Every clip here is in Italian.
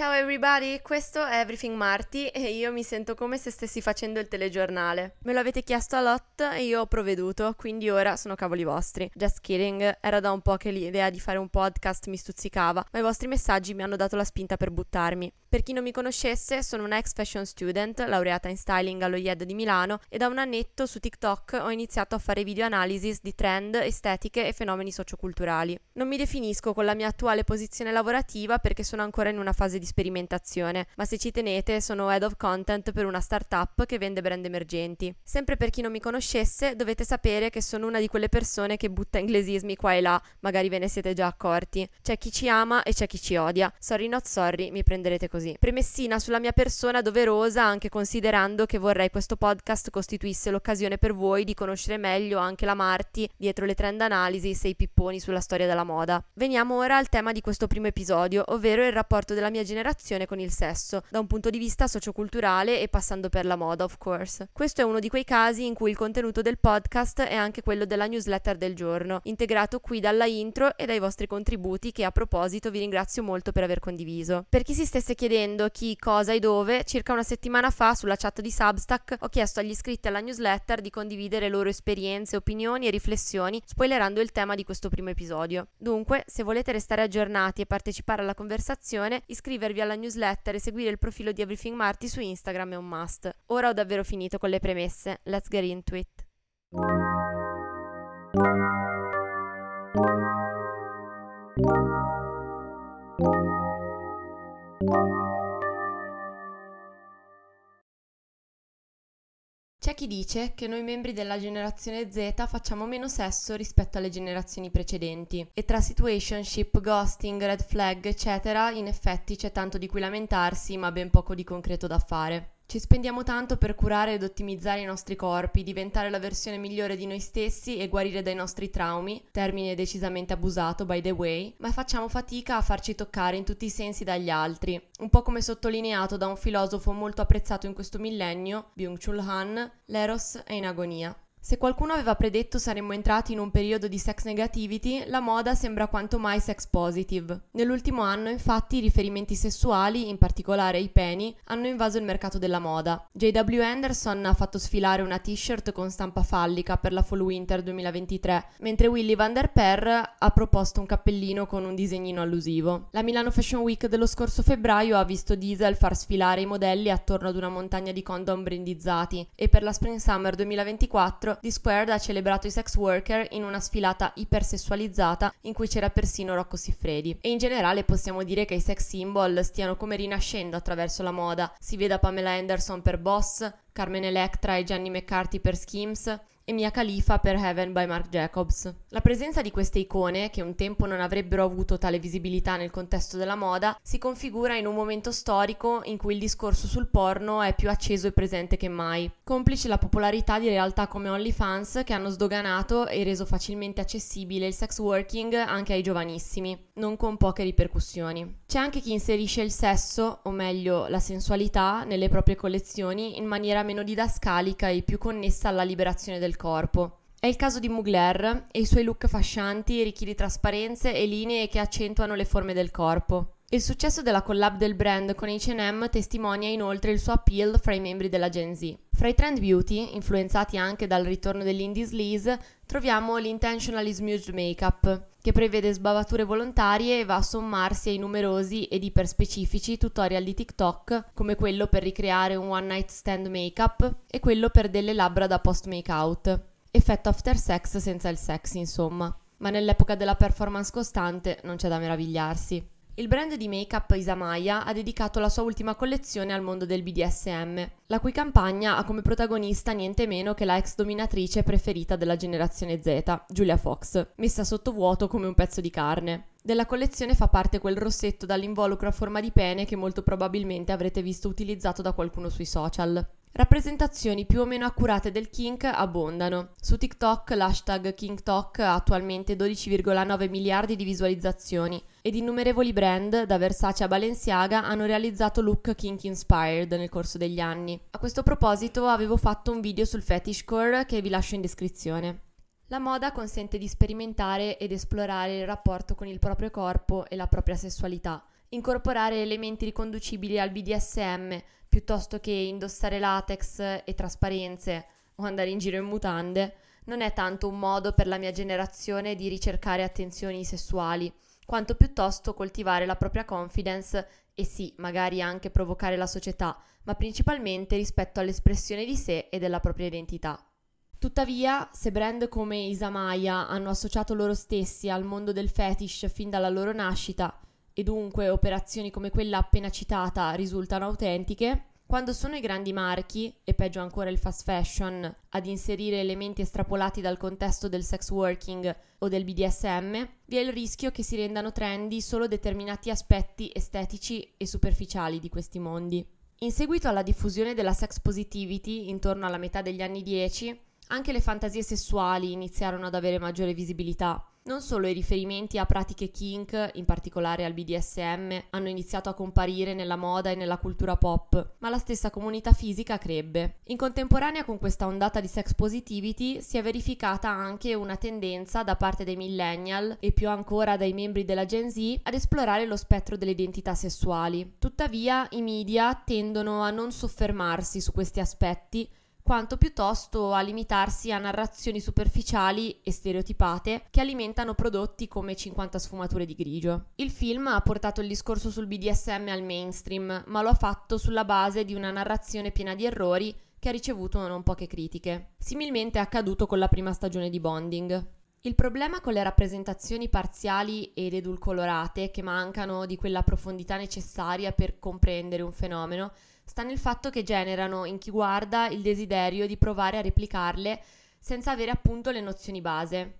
Ciao everybody, questo è Everything Marty e io mi sento come se stessi facendo il telegiornale. Me lo avete chiesto a lot e io ho provveduto, quindi ora sono cavoli vostri. Just kidding, era da un po' che l'idea di fare un podcast mi stuzzicava, ma i vostri messaggi mi hanno dato la spinta per buttarmi. Per chi non mi conoscesse, sono una ex fashion student, laureata in styling allo IED di Milano e da un annetto su TikTok ho iniziato a fare video analysis di trend, estetiche e fenomeni socioculturali. Non mi definisco con la mia attuale posizione lavorativa perché sono ancora in una fase di sperimentazione, ma se ci tenete sono head of content per una startup che vende brand emergenti. Sempre per chi non mi conoscesse, dovete sapere che sono una di quelle persone che butta inglesismi qua e là, magari ve ne siete già accorti. C'è chi ci ama e c'è chi ci odia. Sorry not sorry, mi prenderete così. Premessina sulla mia persona doverosa, anche considerando che vorrei questo podcast costituisse l'occasione per voi di conoscere meglio anche la Marti dietro le trend analisi e i pipponi sulla storia della moda. Veniamo ora al tema di questo primo episodio, ovvero il rapporto della mia generazione con il sesso, da un punto di vista socioculturale e passando per la moda, of course. Questo è uno di quei casi in cui il contenuto del podcast è anche quello della newsletter del giorno, integrato qui dalla intro e dai vostri contributi che a proposito vi ringrazio molto per aver condiviso. Per chi si stesse chiedendo chi, cosa e dove, circa una settimana fa sulla chat di Substack ho chiesto agli iscritti alla newsletter di condividere loro esperienze, opinioni e riflessioni, spoilerando il tema di questo primo episodio. Dunque, se volete restare aggiornati e partecipare alla conversazione, iscrivervi alla newsletter e seguire il profilo di Everything Marty su Instagram è un must. Ora ho davvero finito con le premesse, let's get into it. C'è chi dice che noi membri della generazione Z facciamo meno sesso rispetto alle generazioni precedenti e tra situationship, ghosting, red flag, eccetera, in effetti c'è tanto di cui lamentarsi, ma ben poco di concreto da fare. Ci spendiamo tanto per curare ed ottimizzare i nostri corpi, diventare la versione migliore di noi stessi e guarire dai nostri traumi, termine decisamente abusato by the way, ma facciamo fatica a farci toccare in tutti i sensi dagli altri, un po' come sottolineato da un filosofo molto apprezzato in questo millennio, Byung-Chul Han, l'eros è in agonia. Se qualcuno aveva predetto saremmo entrati in un periodo di sex negativity, la moda sembra quanto mai sex positive. Nell'ultimo anno, infatti, i riferimenti sessuali, in particolare i peni, hanno invaso il mercato della moda. J.W. Anderson ha fatto sfilare una t-shirt con stampa fallica per la Fall Winter 2023, mentre Willy van der Per ha proposto un cappellino con un disegnino allusivo. La Milano Fashion Week dello scorso febbraio ha visto Diesel far sfilare i modelli attorno ad una montagna di condom brandizzati e per la Spring Summer 2024 l'altro, The Squared ha celebrato i sex worker in una sfilata ipersessualizzata in cui c'era persino Rocco Siffredi. E in generale possiamo dire che i sex symbol stiano come rinascendo attraverso la moda. Si veda Pamela Anderson per Boss, Carmen Electra e Gianni McCarthy per Skims, e Mia Khalifa per Heaven by Marc Jacobs. La presenza di queste icone, che un tempo non avrebbero avuto tale visibilità nel contesto della moda, si configura in un momento storico in cui il discorso sul porno è più acceso e presente che mai, complice la popolarità di realtà come OnlyFans che hanno sdoganato e reso facilmente accessibile il sex working anche ai giovanissimi, non con poche ripercussioni. C'è anche chi inserisce il sesso, o meglio la sensualità, nelle proprie collezioni in maniera meno didascalica e più connessa alla liberazione del corpo. È il caso di Mugler e i suoi look fascianti, ricchi di trasparenze e linee che accentuano le forme del corpo. Il successo della collab del brand con H&M testimonia inoltre il suo appeal fra i membri della Gen Z. Fra i trend beauty, influenzati anche dal ritorno dell'indie sleaze, troviamo l'intentionally smudged makeup, che prevede sbavature volontarie e va a sommarsi ai numerosi ed iperspecifici tutorial di TikTok, come quello per ricreare un one night stand makeup e quello per delle labbra da post make out. Effetto after sex senza il sex, insomma. Ma nell'epoca della performance costante non c'è da meravigliarsi. Il brand di make-up Isamaya ha dedicato la sua ultima collezione al mondo del BDSM, la cui campagna ha come protagonista niente meno che la ex dominatrice preferita della generazione Z, Julia Fox, messa sotto vuoto come un pezzo di carne. Della collezione fa parte quel rossetto dall'involucro a forma di pene che molto probabilmente avrete visto utilizzato da qualcuno sui social. Rappresentazioni più o meno accurate del kink abbondano. Su TikTok l'hashtag KinkTok ha attualmente 12,9 miliardi di visualizzazioni ed innumerevoli brand, da Versace a Balenciaga, hanno realizzato look kink inspired nel corso degli anni. A questo proposito avevo fatto un video sul fetishcore che vi lascio in descrizione. La moda consente di sperimentare ed esplorare il rapporto con il proprio corpo e la propria sessualità incorporare elementi riconducibili al BDSM piuttosto che indossare latex e trasparenze o andare in giro in mutande, non è tanto un modo per la mia generazione di ricercare attenzioni sessuali, quanto piuttosto coltivare la propria confidence e sì, magari anche provocare la società, ma principalmente rispetto all'espressione di sé e della propria identità. Tuttavia, se brand come Isamaya hanno associato loro stessi al mondo del fetish fin dalla loro nascita, e dunque operazioni come quella appena citata risultano autentiche, quando sono i grandi marchi, e peggio ancora il fast fashion, ad inserire elementi estrapolati dal contesto del sex working o del BDSM, vi è il rischio che si rendano trendy solo determinati aspetti estetici e superficiali di questi mondi. In seguito alla diffusione della sex positivity intorno alla metà degli anni 10, anche le fantasie sessuali iniziarono ad avere maggiore visibilità non solo i riferimenti a pratiche kink, in particolare al BDSM, hanno iniziato a comparire nella moda e nella cultura pop, ma la stessa comunità fisica crebbe. In contemporanea con questa ondata di sex positivity si è verificata anche una tendenza da parte dei millennial e più ancora dai membri della Gen Z ad esplorare lo spettro delle identità sessuali. Tuttavia i media tendono a non soffermarsi su questi aspetti quanto piuttosto a limitarsi a narrazioni superficiali e stereotipate che alimentano prodotti come 50 sfumature di grigio. Il film ha portato il discorso sul BDSM al mainstream, ma lo ha fatto sulla base di una narrazione piena di errori che ha ricevuto non poche critiche. Similmente è accaduto con la prima stagione di Bonding. Il problema con le rappresentazioni parziali ed edulcolorate, che mancano di quella profondità necessaria per comprendere un fenomeno, sta nel fatto che generano in chi guarda il desiderio di provare a replicarle senza avere appunto le nozioni base.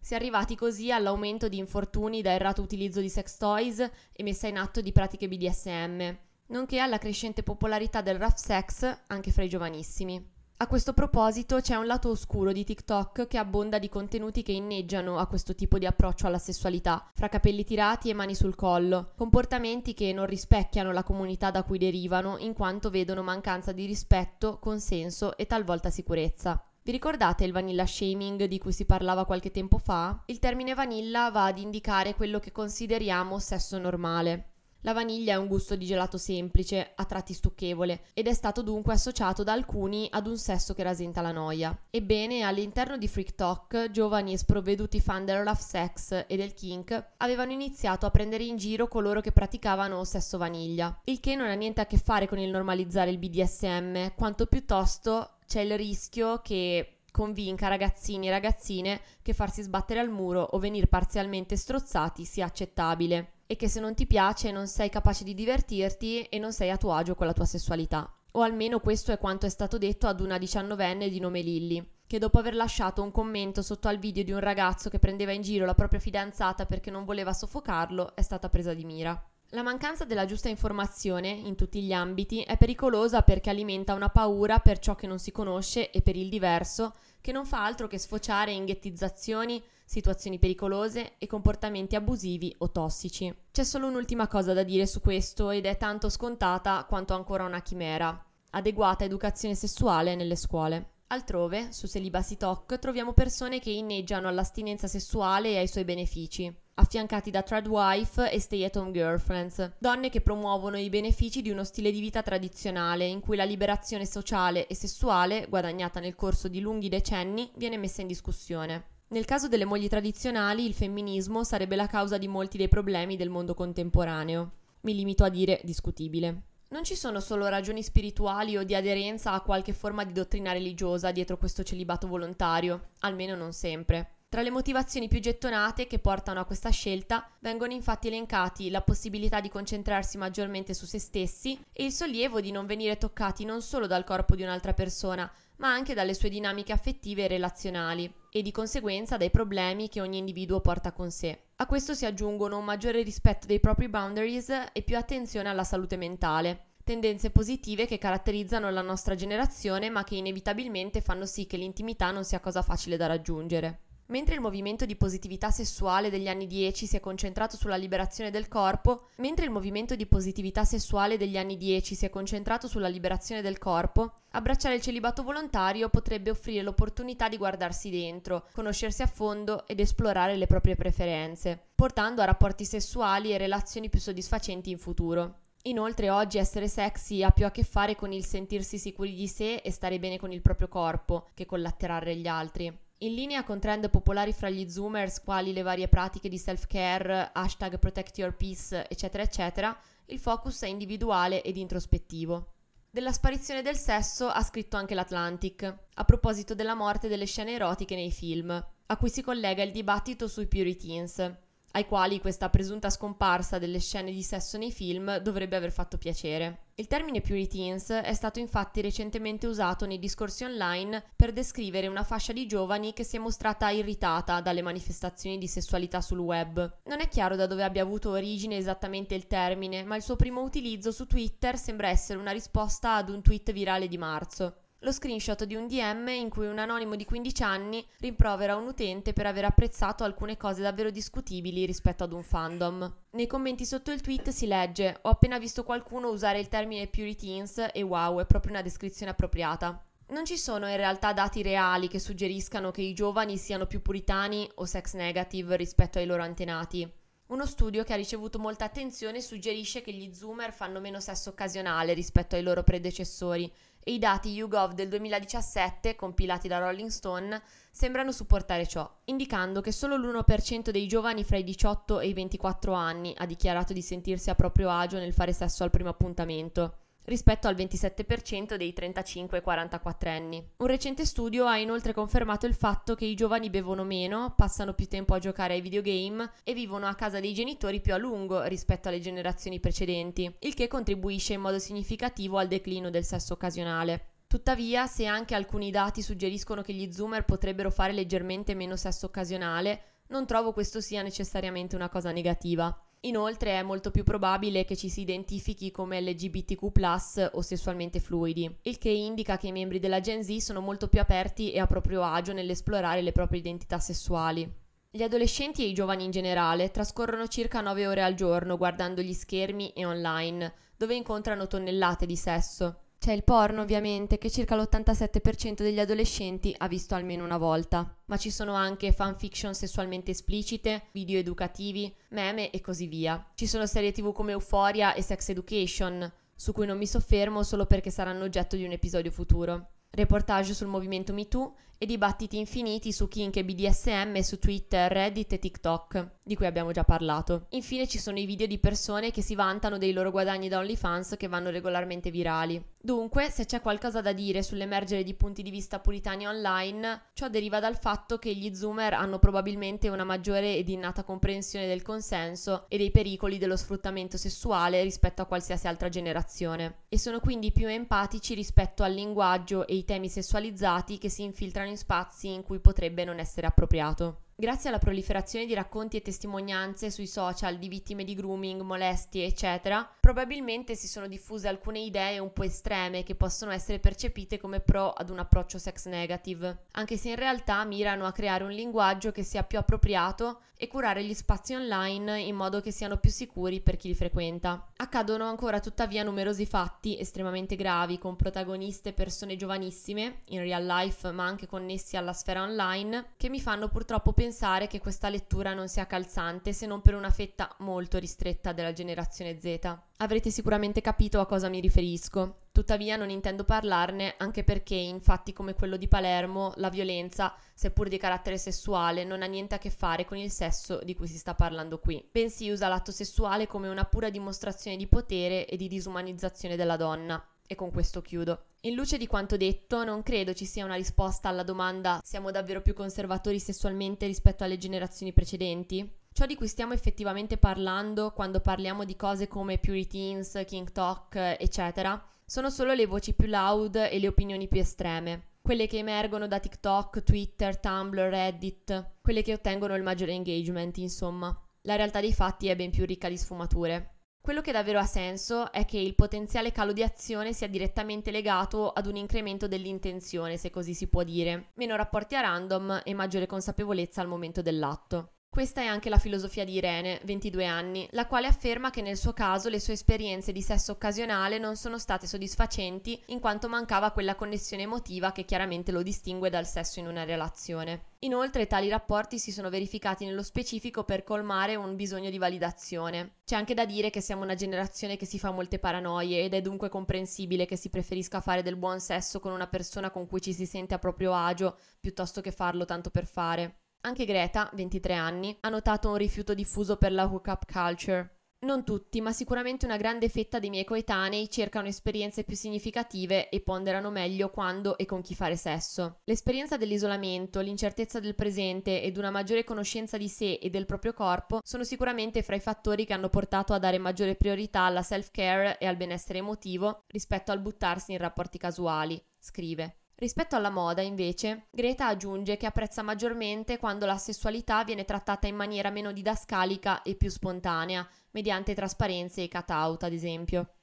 Si è arrivati così all'aumento di infortuni da errato utilizzo di sex toys e messa in atto di pratiche BDSM, nonché alla crescente popolarità del rough sex anche fra i giovanissimi. A questo proposito c'è un lato oscuro di TikTok che abbonda di contenuti che inneggiano a questo tipo di approccio alla sessualità, fra capelli tirati e mani sul collo, comportamenti che non rispecchiano la comunità da cui derivano in quanto vedono mancanza di rispetto, consenso e talvolta sicurezza. Vi ricordate il vanilla shaming di cui si parlava qualche tempo fa? Il termine vanilla va ad indicare quello che consideriamo sesso normale. La vaniglia è un gusto di gelato semplice, a tratti stucchevole, ed è stato dunque associato da alcuni ad un sesso che rasenta la noia. Ebbene, all'interno di Freak Talk, giovani e sprovveduti fan del rough sex e del kink avevano iniziato a prendere in giro coloro che praticavano sesso vaniglia, il che non ha niente a che fare con il normalizzare il BDSM, quanto piuttosto c'è il rischio che convinca ragazzini e ragazzine che farsi sbattere al muro o venire parzialmente strozzati sia accettabile e che se non ti piace non sei capace di divertirti e non sei a tuo agio con la tua sessualità. O almeno questo è quanto è stato detto ad una diciannovenne di nome Lilly, che dopo aver lasciato un commento sotto al video di un ragazzo che prendeva in giro la propria fidanzata perché non voleva soffocarlo, è stata presa di mira. La mancanza della giusta informazione in tutti gli ambiti è pericolosa perché alimenta una paura per ciò che non si conosce e per il diverso, che non fa altro che sfociare in ghettizzazioni, situazioni pericolose e comportamenti abusivi o tossici. C'è solo un'ultima cosa da dire su questo ed è tanto scontata quanto ancora una chimera. Adeguata educazione sessuale nelle scuole. Altrove, su Celibacy Talk, troviamo persone che inneggiano all'astinenza sessuale e ai suoi benefici, affiancati da tradwife e stay-at-home girlfriends, donne che promuovono i benefici di uno stile di vita tradizionale in cui la liberazione sociale e sessuale, guadagnata nel corso di lunghi decenni, viene messa in discussione. Nel caso delle mogli tradizionali, il femminismo sarebbe la causa di molti dei problemi del mondo contemporaneo. Mi limito a dire discutibile. Non ci sono solo ragioni spirituali o di aderenza a qualche forma di dottrina religiosa dietro questo celibato volontario, almeno non sempre. Tra le motivazioni più gettonate che portano a questa scelta vengono infatti elencati la possibilità di concentrarsi maggiormente su se stessi e il sollievo di non venire toccati non solo dal corpo di un'altra persona, ma anche dalle sue dinamiche affettive e relazionali e di conseguenza dai problemi che ogni individuo porta con sé. A questo si aggiungono un maggiore rispetto dei propri boundaries e più attenzione alla salute mentale, tendenze positive che caratterizzano la nostra generazione ma che inevitabilmente fanno sì che l'intimità non sia cosa facile da raggiungere. Mentre il movimento di positività sessuale degli anni 10 si è concentrato sulla liberazione del corpo, mentre il movimento di positività sessuale degli anni 10 si è concentrato sulla liberazione del corpo, abbracciare il celibato volontario potrebbe offrire l'opportunità di guardarsi dentro, conoscersi a fondo ed esplorare le proprie preferenze, portando a rapporti sessuali e relazioni più soddisfacenti in futuro. Inoltre oggi essere sexy ha più a che fare con il sentirsi sicuri di sé e stare bene con il proprio corpo che con l'atterrare gli altri. In linea con trend popolari fra gli zoomers, quali le varie pratiche di self-care, hashtag protect your peace, eccetera, eccetera, il focus è individuale ed introspettivo. Della sparizione del sesso ha scritto anche l'Atlantic, a proposito della morte delle scene erotiche nei film, a cui si collega il dibattito sui Puritans, ai quali questa presunta scomparsa delle scene di sesso nei film dovrebbe aver fatto piacere. Il termine Puritans è stato infatti recentemente usato nei discorsi online per descrivere una fascia di giovani che si è mostrata irritata dalle manifestazioni di sessualità sul web. Non è chiaro da dove abbia avuto origine esattamente il termine, ma il suo primo utilizzo su Twitter sembra essere una risposta ad un tweet virale di marzo lo screenshot di un DM in cui un anonimo di 15 anni rimprovera un utente per aver apprezzato alcune cose davvero discutibili rispetto ad un fandom. Nei commenti sotto il tweet si legge: Ho appena visto qualcuno usare il termine Puritans e wow, è proprio una descrizione appropriata. Non ci sono in realtà dati reali che suggeriscano che i giovani siano più puritani o sex negative rispetto ai loro antenati. Uno studio che ha ricevuto molta attenzione suggerisce che gli zoomer fanno meno sesso occasionale rispetto ai loro predecessori. E i dati YouGov del 2017, compilati da Rolling Stone, sembrano supportare ciò, indicando che solo l'1% dei giovani fra i 18 e i 24 anni ha dichiarato di sentirsi a proprio agio nel fare sesso al primo appuntamento rispetto al 27% dei 35-44 anni. Un recente studio ha inoltre confermato il fatto che i giovani bevono meno, passano più tempo a giocare ai videogame e vivono a casa dei genitori più a lungo rispetto alle generazioni precedenti, il che contribuisce in modo significativo al declino del sesso occasionale. Tuttavia, se anche alcuni dati suggeriscono che gli zoomer potrebbero fare leggermente meno sesso occasionale, non trovo questo sia necessariamente una cosa negativa. Inoltre è molto più probabile che ci si identifichi come LGBTQ o sessualmente fluidi, il che indica che i membri della Gen Z sono molto più aperti e a proprio agio nell'esplorare le proprie identità sessuali. Gli adolescenti e i giovani in generale trascorrono circa 9 ore al giorno guardando gli schermi e online, dove incontrano tonnellate di sesso. C'è il porno, ovviamente, che circa l'87% degli adolescenti ha visto almeno una volta. Ma ci sono anche fanfiction sessualmente esplicite, video educativi, meme e così via. Ci sono serie tv come Euphoria e Sex Education, su cui non mi soffermo solo perché saranno oggetto di un episodio futuro reportage sul movimento MeToo e dibattiti infiniti su kink e BDSM su Twitter, Reddit e TikTok, di cui abbiamo già parlato. Infine ci sono i video di persone che si vantano dei loro guadagni da OnlyFans che vanno regolarmente virali. Dunque, se c'è qualcosa da dire sull'emergere di punti di vista puritani online, ciò deriva dal fatto che gli zoomer hanno probabilmente una maggiore ed innata comprensione del consenso e dei pericoli dello sfruttamento sessuale rispetto a qualsiasi altra generazione, e sono quindi più empatici rispetto al linguaggio e i temi sessualizzati che si infiltrano in spazi in cui potrebbe non essere appropriato. Grazie alla proliferazione di racconti e testimonianze sui social di vittime di grooming, molestie, eccetera, probabilmente si sono diffuse alcune idee un po' estreme che possono essere percepite come pro ad un approccio sex negative, anche se in realtà mirano a creare un linguaggio che sia più appropriato e curare gli spazi online in modo che siano più sicuri per chi li frequenta. Accadono ancora tuttavia numerosi fatti estremamente gravi con protagoniste persone giovanissime, in real life ma anche connessi alla sfera online, che mi fanno purtroppo pensare pensare che questa lettura non sia calzante se non per una fetta molto ristretta della generazione Z. Avrete sicuramente capito a cosa mi riferisco. Tuttavia non intendo parlarne anche perché in fatti come quello di Palermo la violenza, seppur di carattere sessuale, non ha niente a che fare con il sesso di cui si sta parlando qui, bensì usa l'atto sessuale come una pura dimostrazione di potere e di disumanizzazione della donna. E con questo chiudo. In luce di quanto detto, non credo ci sia una risposta alla domanda siamo davvero più conservatori sessualmente rispetto alle generazioni precedenti? Ciò di cui stiamo effettivamente parlando quando parliamo di cose come Puritans, King Talk, eccetera, sono solo le voci più loud e le opinioni più estreme, quelle che emergono da TikTok, Twitter, Tumblr, Reddit, quelle che ottengono il maggiore engagement, insomma. La realtà dei fatti è ben più ricca di sfumature. Quello che davvero ha senso è che il potenziale calo di azione sia direttamente legato ad un incremento dell'intenzione, se così si può dire, meno rapporti a random e maggiore consapevolezza al momento dell'atto. Questa è anche la filosofia di Irene, 22 anni, la quale afferma che nel suo caso le sue esperienze di sesso occasionale non sono state soddisfacenti in quanto mancava quella connessione emotiva che chiaramente lo distingue dal sesso in una relazione. Inoltre tali rapporti si sono verificati nello specifico per colmare un bisogno di validazione. C'è anche da dire che siamo una generazione che si fa molte paranoie ed è dunque comprensibile che si preferisca fare del buon sesso con una persona con cui ci si sente a proprio agio piuttosto che farlo tanto per fare. Anche Greta, 23 anni, ha notato un rifiuto diffuso per la hookup culture. Non tutti, ma sicuramente una grande fetta dei miei coetanei cercano esperienze più significative e ponderano meglio quando e con chi fare sesso. L'esperienza dell'isolamento, l'incertezza del presente ed una maggiore conoscenza di sé e del proprio corpo sono sicuramente fra i fattori che hanno portato a dare maggiore priorità alla self-care e al benessere emotivo rispetto al buttarsi in rapporti casuali, scrive. Rispetto alla moda, invece, Greta aggiunge che apprezza maggiormente quando la sessualità viene trattata in maniera meno didascalica e più spontanea, mediante trasparenze e cut-out, ad esempio.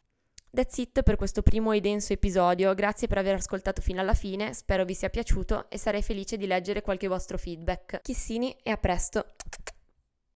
That's it per questo primo e denso episodio, grazie per aver ascoltato fino alla fine, spero vi sia piaciuto e sarei felice di leggere qualche vostro feedback. Chissini e a presto!